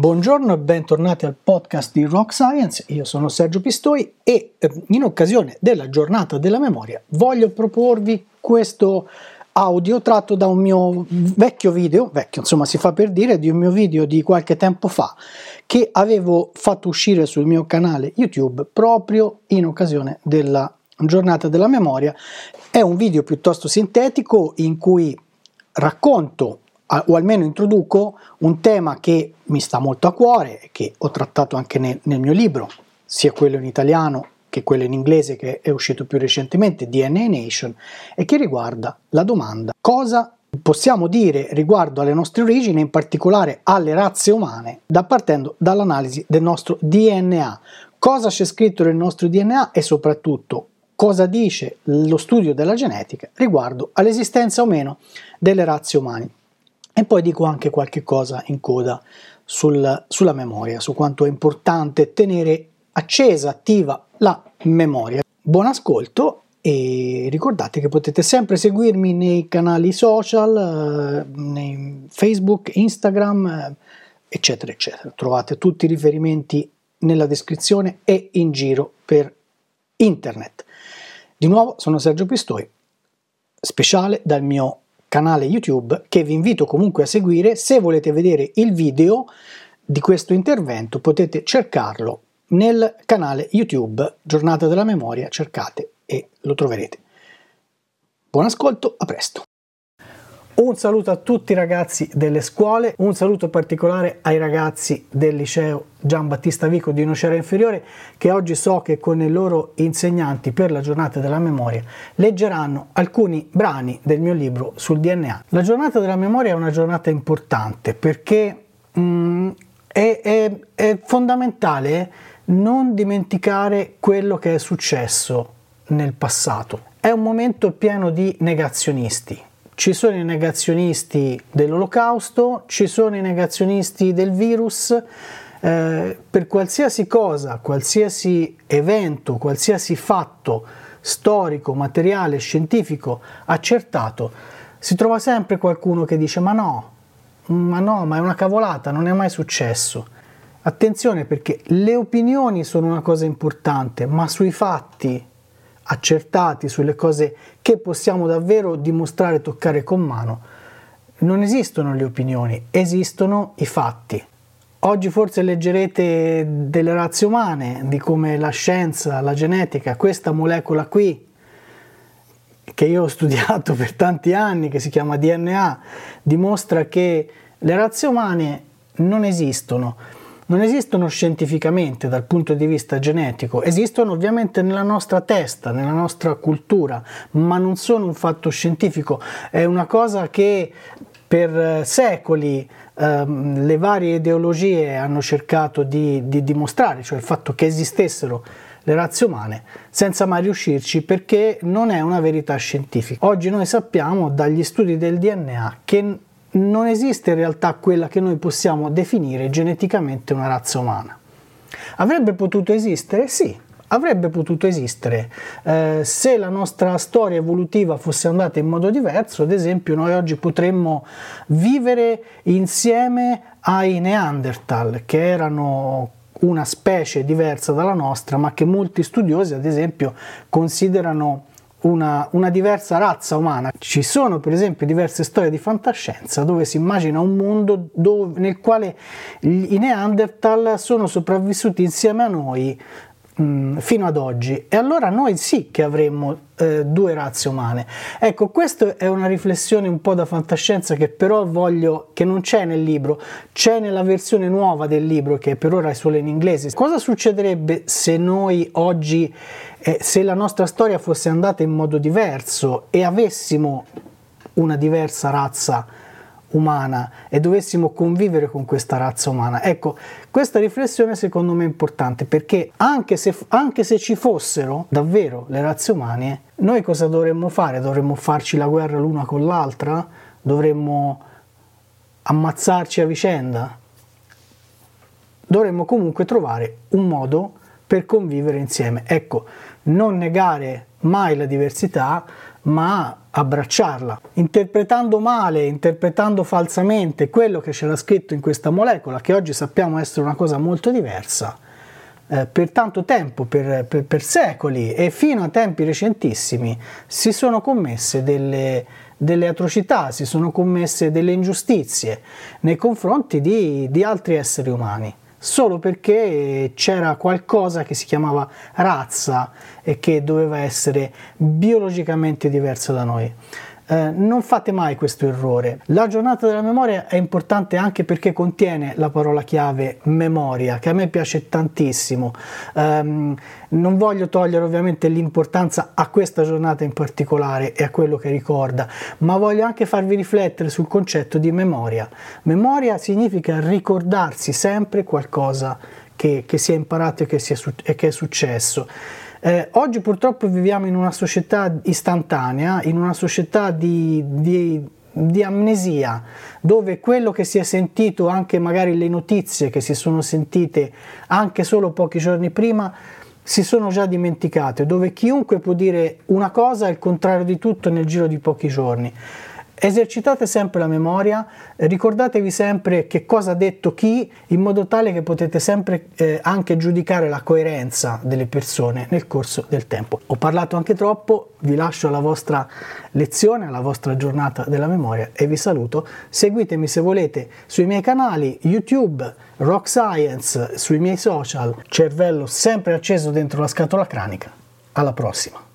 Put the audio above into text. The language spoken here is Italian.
Buongiorno e bentornati al podcast di Rock Science, io sono Sergio Pistoi e eh, in occasione della giornata della memoria voglio proporvi questo audio tratto da un mio vecchio video, vecchio insomma si fa per dire, di un mio video di qualche tempo fa che avevo fatto uscire sul mio canale YouTube proprio in occasione della giornata della memoria. È un video piuttosto sintetico in cui racconto o almeno introduco un tema che mi sta molto a cuore, che ho trattato anche nel, nel mio libro, sia quello in italiano che quello in inglese che è uscito più recentemente, DNA Nation, e che riguarda la domanda cosa possiamo dire riguardo alle nostre origini, in particolare alle razze umane, da partendo dall'analisi del nostro DNA. Cosa c'è scritto nel nostro DNA e soprattutto cosa dice lo studio della genetica riguardo all'esistenza o meno delle razze umane. E poi dico anche qualche cosa in coda sul, sulla memoria, su quanto è importante tenere accesa, attiva la memoria. Buon ascolto e ricordate che potete sempre seguirmi nei canali social, eh, nei Facebook, Instagram, eh, eccetera, eccetera. Trovate tutti i riferimenti nella descrizione e in giro per internet. Di nuovo sono Sergio Pistoi, speciale dal mio canale YouTube che vi invito comunque a seguire. Se volete vedere il video di questo intervento potete cercarlo nel canale YouTube Giornata della Memoria, cercate e lo troverete. Buon ascolto, a presto! Un saluto a tutti i ragazzi delle scuole, un saluto particolare ai ragazzi del liceo Gian Battista Vico di Nocera Inferiore che oggi so che con i loro insegnanti per la giornata della memoria leggeranno alcuni brani del mio libro sul DNA. La giornata della memoria è una giornata importante perché mm, è, è, è fondamentale non dimenticare quello che è successo nel passato. È un momento pieno di negazionisti, ci sono i negazionisti dell'olocausto, ci sono i negazionisti del virus, eh, per qualsiasi cosa, qualsiasi evento, qualsiasi fatto storico, materiale, scientifico accertato, si trova sempre qualcuno che dice ma no, ma no, ma è una cavolata, non è mai successo. Attenzione perché le opinioni sono una cosa importante, ma sui fatti accertati sulle cose che possiamo davvero dimostrare e toccare con mano, non esistono le opinioni, esistono i fatti. Oggi forse leggerete delle razze umane, di come la scienza, la genetica, questa molecola qui, che io ho studiato per tanti anni, che si chiama DNA, dimostra che le razze umane non esistono non esistono scientificamente dal punto di vista genetico, esistono ovviamente nella nostra testa, nella nostra cultura, ma non sono un fatto scientifico, è una cosa che per secoli ehm, le varie ideologie hanno cercato di, di dimostrare, cioè il fatto che esistessero le razze umane senza mai riuscirci perché non è una verità scientifica. Oggi noi sappiamo dagli studi del DNA che non esiste in realtà quella che noi possiamo definire geneticamente una razza umana. Avrebbe potuto esistere? Sì, avrebbe potuto esistere eh, se la nostra storia evolutiva fosse andata in modo diverso, ad esempio noi oggi potremmo vivere insieme ai Neanderthal, che erano una specie diversa dalla nostra, ma che molti studiosi, ad esempio, considerano una, una, diversa razza umana. Ci sono per esempio diverse storie di fantascienza dove si immagina un mondo dove, nel quale i Neanderthal sono sopravvissuti insieme a noi mh, fino ad oggi e allora noi sì che avremmo eh, due razze umane. Ecco, questa è una riflessione un po' da fantascienza che però voglio, che non c'è nel libro, c'è nella versione nuova del libro che per ora è solo in inglese. Cosa succederebbe se noi oggi eh, se la nostra storia fosse andata in modo diverso e avessimo una diversa razza umana e dovessimo convivere con questa razza umana. Ecco, questa riflessione secondo me è importante perché anche se, anche se ci fossero davvero le razze umane, noi cosa dovremmo fare? Dovremmo farci la guerra l'una con l'altra? Dovremmo ammazzarci a vicenda? Dovremmo comunque trovare un modo per convivere insieme. Ecco, non negare mai la diversità, ma abbracciarla. Interpretando male, interpretando falsamente quello che c'era scritto in questa molecola, che oggi sappiamo essere una cosa molto diversa, eh, per tanto tempo, per, per, per, secoli e fino a tempi recentissimi, si sono commesse delle, delle atrocità, si sono commesse delle ingiustizie nei confronti di, di altri esseri umani solo perché c'era qualcosa che si chiamava razza e che doveva essere biologicamente diverso da noi. Eh, non fate mai questo errore. La giornata della memoria è importante anche perché contiene la parola chiave memoria, che a me piace tantissimo. Um, non voglio togliere ovviamente l'importanza a questa giornata in particolare e a quello che ricorda, ma voglio anche farvi riflettere sul concetto di memoria. Memoria significa ricordarsi sempre qualcosa che, che si è imparato e che, è, e che è successo. Eh, oggi purtroppo viviamo in una società istantanea, in una società di, di, di, amnesia, dove quello che si è sentito, anche magari le notizie che si sono sentite anche solo pochi giorni prima, si sono già dimenticate, dove chiunque può dire una cosa e il contrario di tutto nel giro di pochi giorni. Esercitate sempre la memoria, ricordatevi sempre che cosa ha detto chi, in modo tale che potete sempre eh, anche giudicare la coerenza delle persone nel corso del tempo. Ho parlato anche troppo, vi lascio alla vostra lezione, alla vostra giornata della memoria e vi saluto. Seguitemi se volete sui miei canali YouTube, Rock Science, sui miei social, cervello sempre acceso dentro la scatola cranica. Alla prossima!